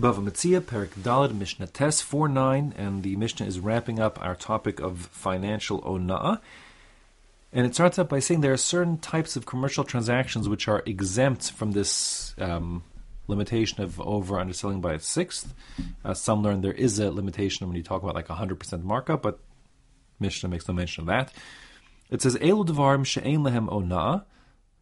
Bava Metzia, Perik Dalad, Mishnah Tes 4 9, and the Mishnah is wrapping up our topic of financial ona'ah. And it starts out by saying there are certain types of commercial transactions which are exempt from this um, limitation of over underselling by a sixth. Uh, some learn there is a limitation when you talk about like 100% markup, but Mishnah makes no mention of that. It says, Elu devarim she'ein lehem ona'ah.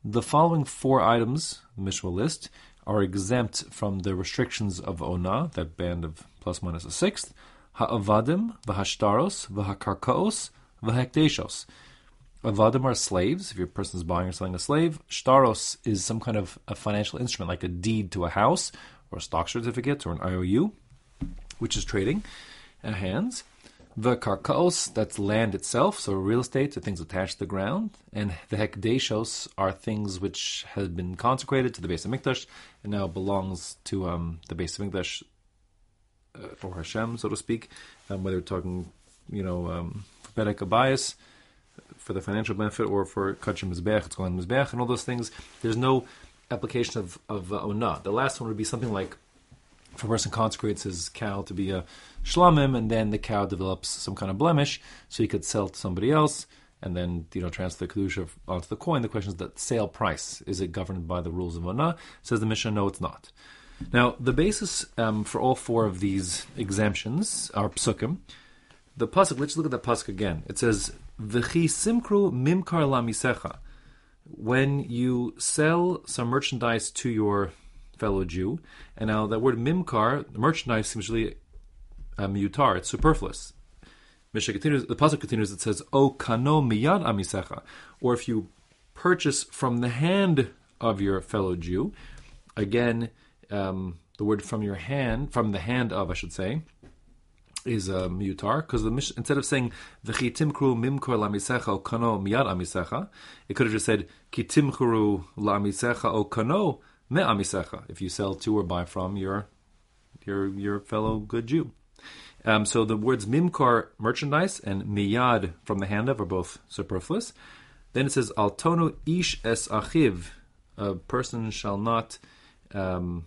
The following four items, the list, are exempt from the restrictions of Ona, that band of plus minus a sixth, Ha'avadim, V'hashtaros, V'hakarkaos, V'hekdeshos. Avadim are slaves, if your person is buying or selling a slave. Shtaros is some kind of a financial instrument, like a deed to a house, or a stock certificate, or an IOU, which is trading uh, hands. The karkaos, that's land itself, so real estate, the things attached to the ground. And the hekdeshos are things which have been consecrated to the Beis Hamikdash and now belongs to um, the Beis Hamikdash uh, or Hashem, so to speak. Um, whether we're talking, you know, um, for Bedek Habayis, for the financial benefit, or for Kachim Mizbech, it's going Mizbech, and all those things. There's no application of, of uh, Ona. The last one would be something like if a person consecrates his cow to be a shlamim, and then the cow develops some kind of blemish, so he could sell to somebody else, and then you know transfer the kedusha onto the coin. The question is that sale price is it governed by the rules of Ona? Says the Mishnah, no, it's not. Now the basis um, for all four of these exemptions are psukim. The pasuk. Let's look at the pasuk again. It says, "V'chi simkru mimkar lamisecha." When you sell some merchandise to your fellow Jew. And now that word mimkar, the merchandise, seems really um, mutar, it's superfluous. Continues, the pasuk continues, it says, O kano miyad amisecha, or if you purchase from the hand of your fellow Jew, again, um, the word from your hand, from the hand of, I should say, is a uh, mutar because the instead of saying v'chitimkru mimkor lamisecha o kano miyad amisecha, it could have just said kitimkru lamisecha o kano me'amisecha, if you sell to or buy from your your your fellow good Jew. Um, so the words mimkar, merchandise, and miyad, from the hand of, are both superfluous. Then it says, altonu ish es achiv, a person shall not um,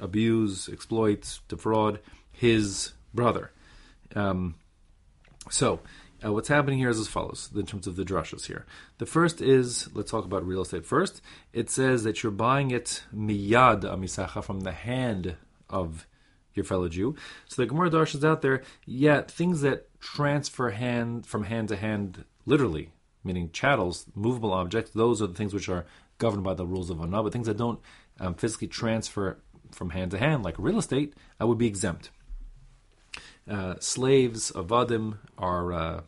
abuse, exploit, defraud his brother. Um, so uh, what's happening here is as follows in terms of the drushes here. The first is, let's talk about real estate first. It says that you're buying it miyad amisacha from the hand of your fellow Jew. So the Gemara Darsh is out there, yeah, things that transfer hand from hand to hand literally, meaning chattels, movable objects, those are the things which are governed by the rules of Anah, but things that don't um, physically transfer from hand to hand, like real estate, I would be exempt. Uh, slaves, avadim, are uh,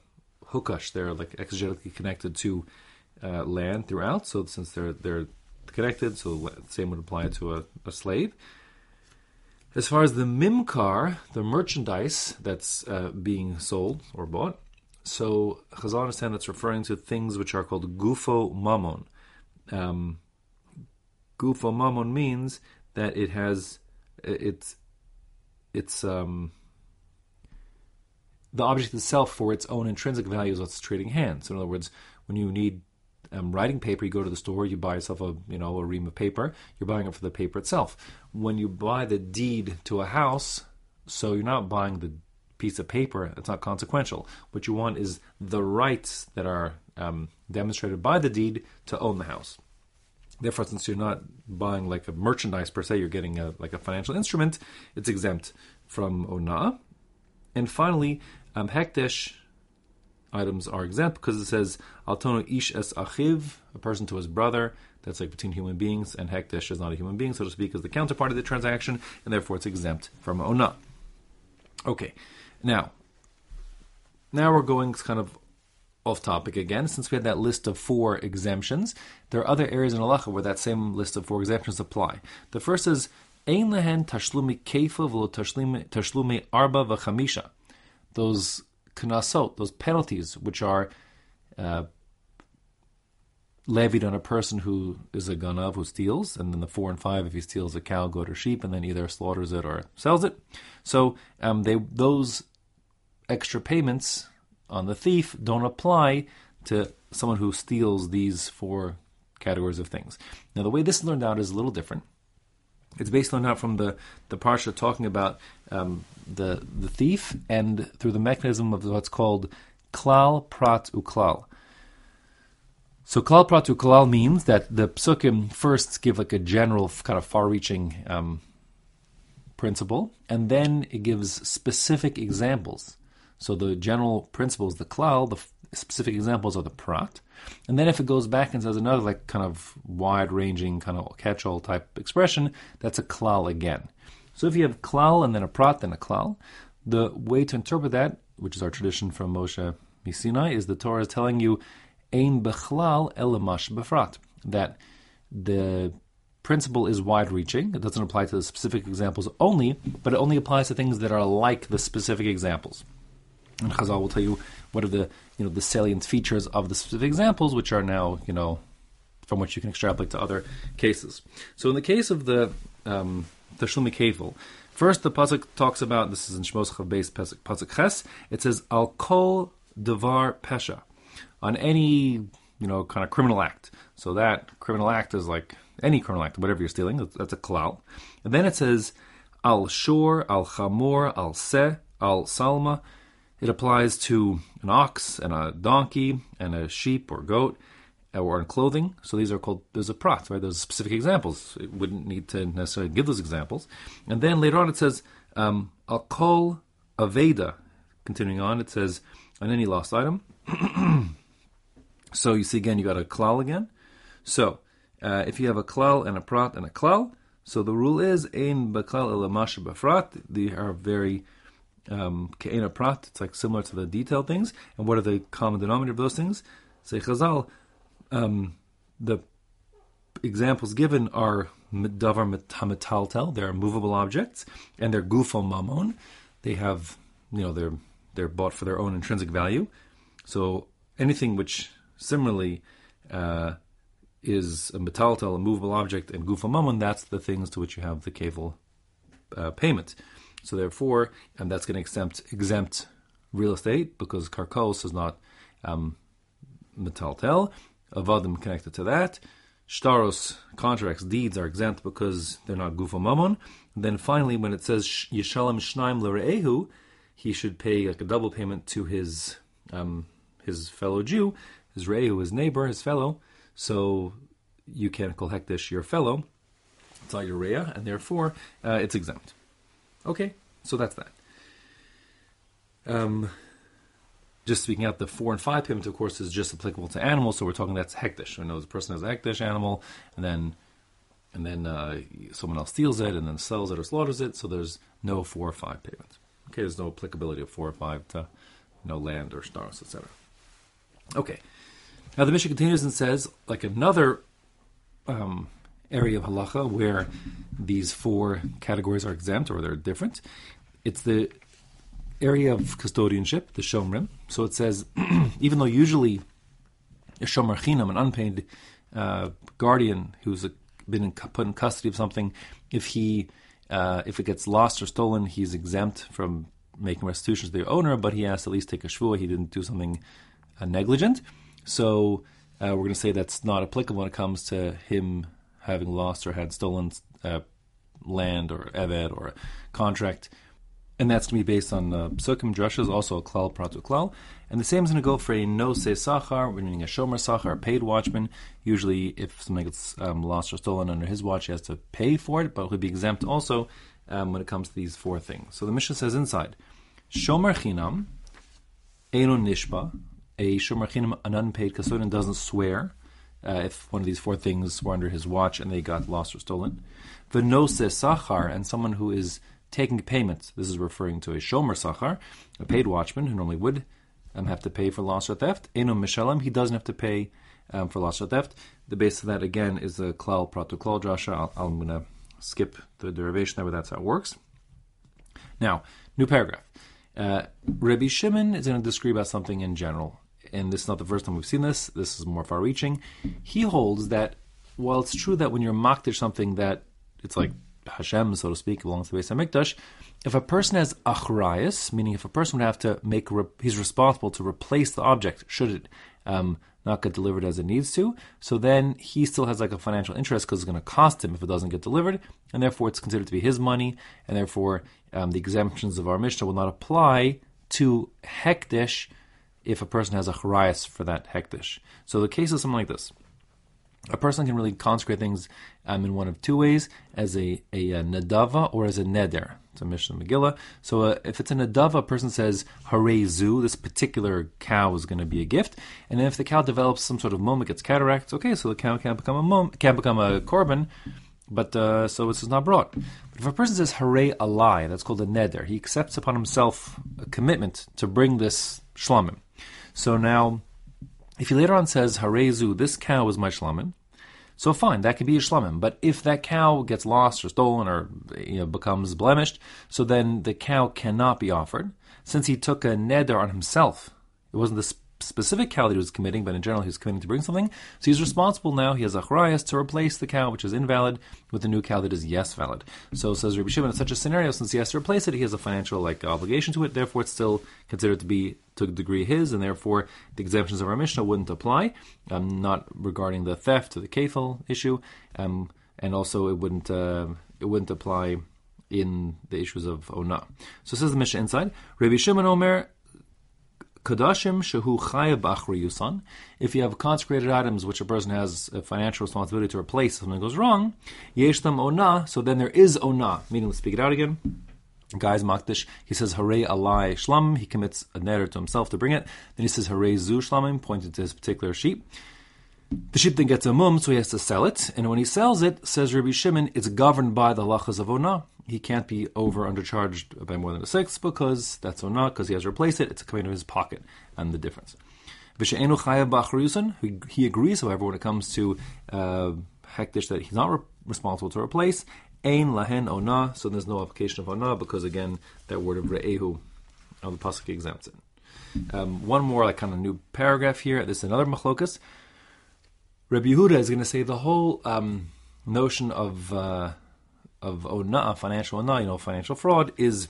hukash. They're like exegetically connected to uh, land throughout. So since they're they're connected, so the same would apply to a, a slave. As far as the mimkar, the merchandise that's uh, being sold or bought, so Chazal understand that's referring to things which are called gufo mamon. Um, gufo mamon means that it has it's it's um, the object itself for its own intrinsic value is what's trading hands. So in other words, when you need um, writing paper, you go to the store, you buy yourself a you know a ream of paper. You're buying it for the paper itself. When you buy the deed to a house, so you're not buying the piece of paper. It's not consequential. What you want is the rights that are um, demonstrated by the deed to own the house. Therefore, since you're not buying like a merchandise per se, you're getting a like a financial instrument. It's exempt from ona. And finally, um, items are exempt because it says altono ish es achiv, a person to his brother. That's like between human beings, and hekdesh is not a human being, so to speak, is the counterpart of the transaction, and therefore it's exempt from ona. Okay, now, now we're going kind of off topic again. Since we had that list of four exemptions, there are other areas in halacha where that same list of four exemptions apply. The first is ein lehen tashlumi kefel v'lo tashlumi arba v'chamisha those knasot, those penalties, which are uh, levied on a person who is a ganav who steals, and then the four and five if he steals a cow, goat, or sheep, and then either slaughters it or sells it. So um, they those extra payments on the thief don't apply to someone who steals these four categories of things. Now the way this is learned out is a little different. It's based on out from the the parsha talking about um, the the thief and through the mechanism of what's called klal prat uklal. So klal prat uklal means that the psukim first give like a general kind of far-reaching um, principle, and then it gives specific examples. So the general principles, the klal, the specific examples are the prat, and then if it goes back and says another like kind of wide-ranging kind of catch-all type expression, that's a klal again. So if you have klal and then a prat, then a klal, the way to interpret that, which is our tradition from Moshe Sinai, is the Torah is telling you ein bechlal elamash befrat that the principle is wide-reaching. It doesn't apply to the specific examples only, but it only applies to things that are like the specific examples. And Chazal will tell you what are the you know the salient features of the specific examples, which are now you know from which you can extrapolate to other cases. So in the case of the um, the Shlumi Kevel, first the pasuk talks about this is in Shmos Chav Beis pasuk Ches. It says al kol devar pesha on any you know kind of criminal act. So that criminal act is like any criminal act, whatever you're stealing. That's a klal. And then it says al shor, al chamor, al se, al salma. It applies to an ox and a donkey and a sheep or goat or in clothing. So these are called, there's a prat, right? There's specific examples. It wouldn't need to necessarily give those examples. And then later on it says, um, al kol aveda. Continuing on, it says, on any lost item. so you see again, you got a klal again. So uh, if you have a klal and a prat and a klal, so the rule is ein baklal elamash bafrat. They are very um, prat. It's like similar to the detailed things. And what are the common denominator of those things? Say Chazal, um, the examples given are davar metaltel. They're movable objects, and they're gufo mamon. They have, you know, they're they're bought for their own intrinsic value. So anything which similarly uh, is a metaltel, a movable object, and gufo mamon, that's the things to which you have the kefel uh, payment. So therefore, and that's going to exempt exempt real estate because karkos is not um, metaltel. Avadim connected to that. Shtaros contracts, deeds are exempt because they're not gufo mamon. And then finally, when it says yishalem shnaim l're'ehu, he should pay like a double payment to his um, his fellow Jew, his re'ehu, his neighbor, his fellow. So you can collect this your fellow. It's all your re'ah, and therefore uh, it's exempt. Okay, so that's that. Um, just speaking out, the four and five payment, of course, is just applicable to animals. So we're talking that's hekdesh. I know the person has a hekdesh animal, and then and then uh, someone else steals it, and then sells it or slaughters it. So there's no four or five payments. Okay, there's no applicability of four or five to no land or stars, etc. Okay, now the Mishnah continues and says, like another um, area of halacha where these four categories are exempt or they're different. It's the area of custodianship, the shomrim. So it says, even though usually a shomer chinam, an unpaid uh, guardian who's a, been in, put in custody of something, if he uh, if it gets lost or stolen, he's exempt from making restitution to the owner, but he has to at least take a shvua. He didn't do something uh, negligent. So uh, we're going to say that's not applicable when it comes to him having lost or had stolen uh, land or eved or a contract. And that's going to be based on uh, psukim drushes, also a klal pratu klal. And the same is going to go for a no se sachar, meaning a shomer sachar, a paid watchman. Usually, if something gets um, lost or stolen under his watch, he has to pay for it, but he'll be exempt also um, when it comes to these four things. So the Mishnah says inside, shomer chinam, eno nishba, a shomer chinam, an unpaid custodian, doesn't swear uh, if one of these four things were under his watch and they got lost or stolen. Venose sachar, and someone who is taking payment. This is referring to a shomer sachar, a paid watchman who normally would um, have to pay for loss or theft. Eno mishalem, he doesn't have to pay um, for loss or theft. The base of that again is the klal prato klal drasha. i am going to skip the derivation there, but that's how it works. Now, new paragraph. Uh, Rabbi Shimon is going to disagree about something in general and this is not the first time we've seen this, this is more far reaching. He holds that while it's true that when you're makdish something that it's like Hashem, so to speak, belongs to the Beis Hamikdash, if a person has achrayas, meaning if a person would have to make, re- he's responsible to replace the object, should it um, not get delivered as it needs to. So then he still has like a financial interest because it's going to cost him if it doesn't get delivered, and therefore it's considered to be his money, and therefore um, the exemptions of our Mishnah will not apply to hekdesh if a person has a charayas for that hekdesh. So the case is something like this. A person can really consecrate things um, in one of two ways, as a, a, a nadava or as a neder. It's a Mishnah Megillah. So uh, if it's a nadava, a person says, Harezu, this particular cow is going to be a gift. And then if the cow develops some sort of mum, it gets cataracts, okay, so the cow can't become a mum, can't become a korban, but uh, so is not brought. But if a person says Hare alai, that's called a neder, he accepts upon himself a commitment to bring this shlamim. So now, if he later on says Harezu, this cow is my shlamim, so fine, that can be a shlamim. But if that cow gets lost or stolen or you know, becomes blemished, so then the cow cannot be offered. Since he took a neder on himself, it wasn't the specific cow that he was committing, but in general he was committing to bring something. So he's responsible now. He has a achrayas to replace the cow which is invalid with a new cow that is yes valid. So says Rabbi Shimon, in such a scenario, since he has to replace it, he has a financial like obligation to it. Therefore, it's still considered to be to a degree his, and therefore the exemptions of our Mishnah wouldn't apply. Um, not regarding the theft or the kafel issue, um, and also it wouldn't uh, it wouldn't apply in the issues of ona. So says the Mishnah inside. Rabbi Shimon Omer Kadashim shehu chayav yusan. If you have consecrated items which a person has a financial responsibility to replace if something goes wrong, yeshtam ona. So then there is ona, meaning let's speak it out again. Guy's makdish. He says hare alai shlam. He commits a neder to himself to bring it. Then he says hare zu shlamim, pointing to his particular sheep. The sheep then gets a mum, so he has to sell it. And when he sells it, says Rabbi Shimon, it's governed by the lachas of ona he can't be over undercharged by more than a sixth because that's not because he has to replace it. It's coming out of his pocket and the difference. He agrees, however, when it comes to uh, hekdesh that he's not re- responsible to replace. Ein lahen ona, so there's no application of ona because again that word of re'ehu of the pasuk exempts it. Um, one more like kind of new paragraph here. This is another machlokas. Rabbi Yehuda is going to say the whole um, notion of uh, of ona, financial ona, you know, financial fraud, is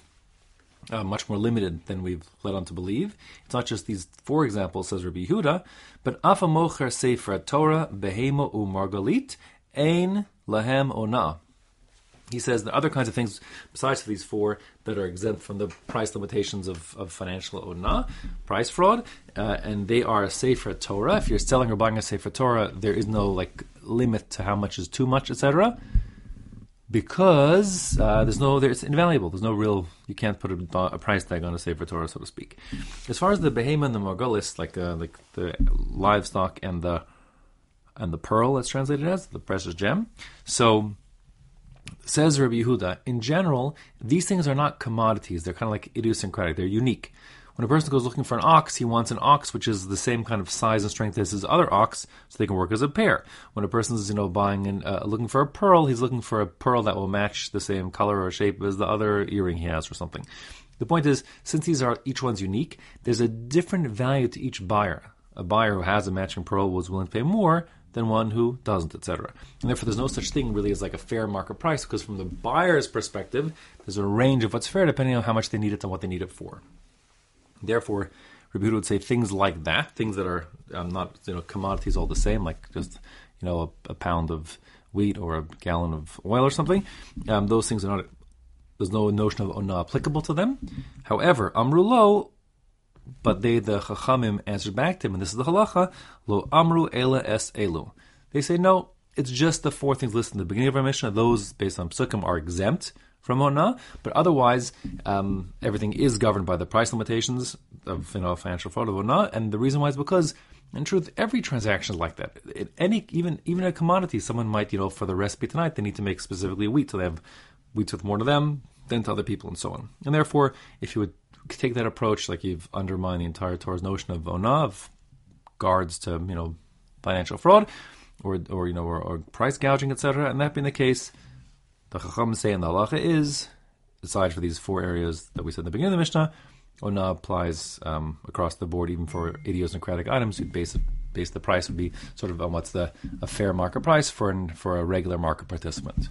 uh, much more limited than we've led on to believe. It's not just these four examples, says Rabbi Yehuda, but afa mocher sefer Torah behemo u margalit ein lahem ona. He says there are other kinds of things besides these four that are exempt from the price limitations of, of financial ona, price fraud, uh, and they are a sefer Torah. If you're selling or buying a sefer Torah, there is no like limit to how much is too much, etc because uh, there's no, it's invaluable. There's no real, you can't put a, a, price tag on a Sefer Torah, so to speak. As far as the behemoth and the margulis, like uh, like the livestock and the and the pearl, that's translated as the precious gem. So says Rabbi Yehuda, in general, these things are not commodities. They're kind of like idiosyncratic. They're unique. When a person goes looking for an ox, he wants an ox which is the same kind of size and strength as his other ox, so they can work as a pair. When a person is, you know, buying and uh, looking for a pearl, he's looking for a pearl that will match the same color or shape as the other earring he has or something. The point is, since these are each one's unique, there's a different value to each buyer. A buyer who has a matching pearl was willing to pay more than one who doesn't, etc. And therefore, there's no such thing really as like a fair market price because from the buyer's perspective, there's a range of what's fair depending on how much they need it and what they need it for. Therefore, Rabbi would say things like that, things that are um, not you know commodities all the same, like just you know a, a, pound of wheat or a gallon of oil or something. Um, those things are not. There's no notion of ona applicable to them. However, amru lo, but they the chachamim answered back to him, and this is the halacha lo amru ela es elu. They say no, it's just the four things listed in the beginning of our Mishnah. Those based on psukim are exempt from Ona, but otherwise um, everything is governed by the price limitations of you know financial fraud of Ona, and the reason why is because in truth every transaction is like that. It, any even even a commodity, someone might you know for the recipe tonight they need to make specifically wheat, so they have wheat with more to them than to other people, and so on. And therefore, if you would take that approach, like you've undermined the entire Torah's notion of Ona, of guards to you know financial fraud, or or you know or, or price gouging, etc. And that being the case the Chacham say in the halacha is, aside for these four areas that we said in the beginning of the Mishnah, Ona applies um, across the board, even for idiosyncratic items. You'd base, base the price would be sort of on what's the a fair market price for an, for a regular market participant.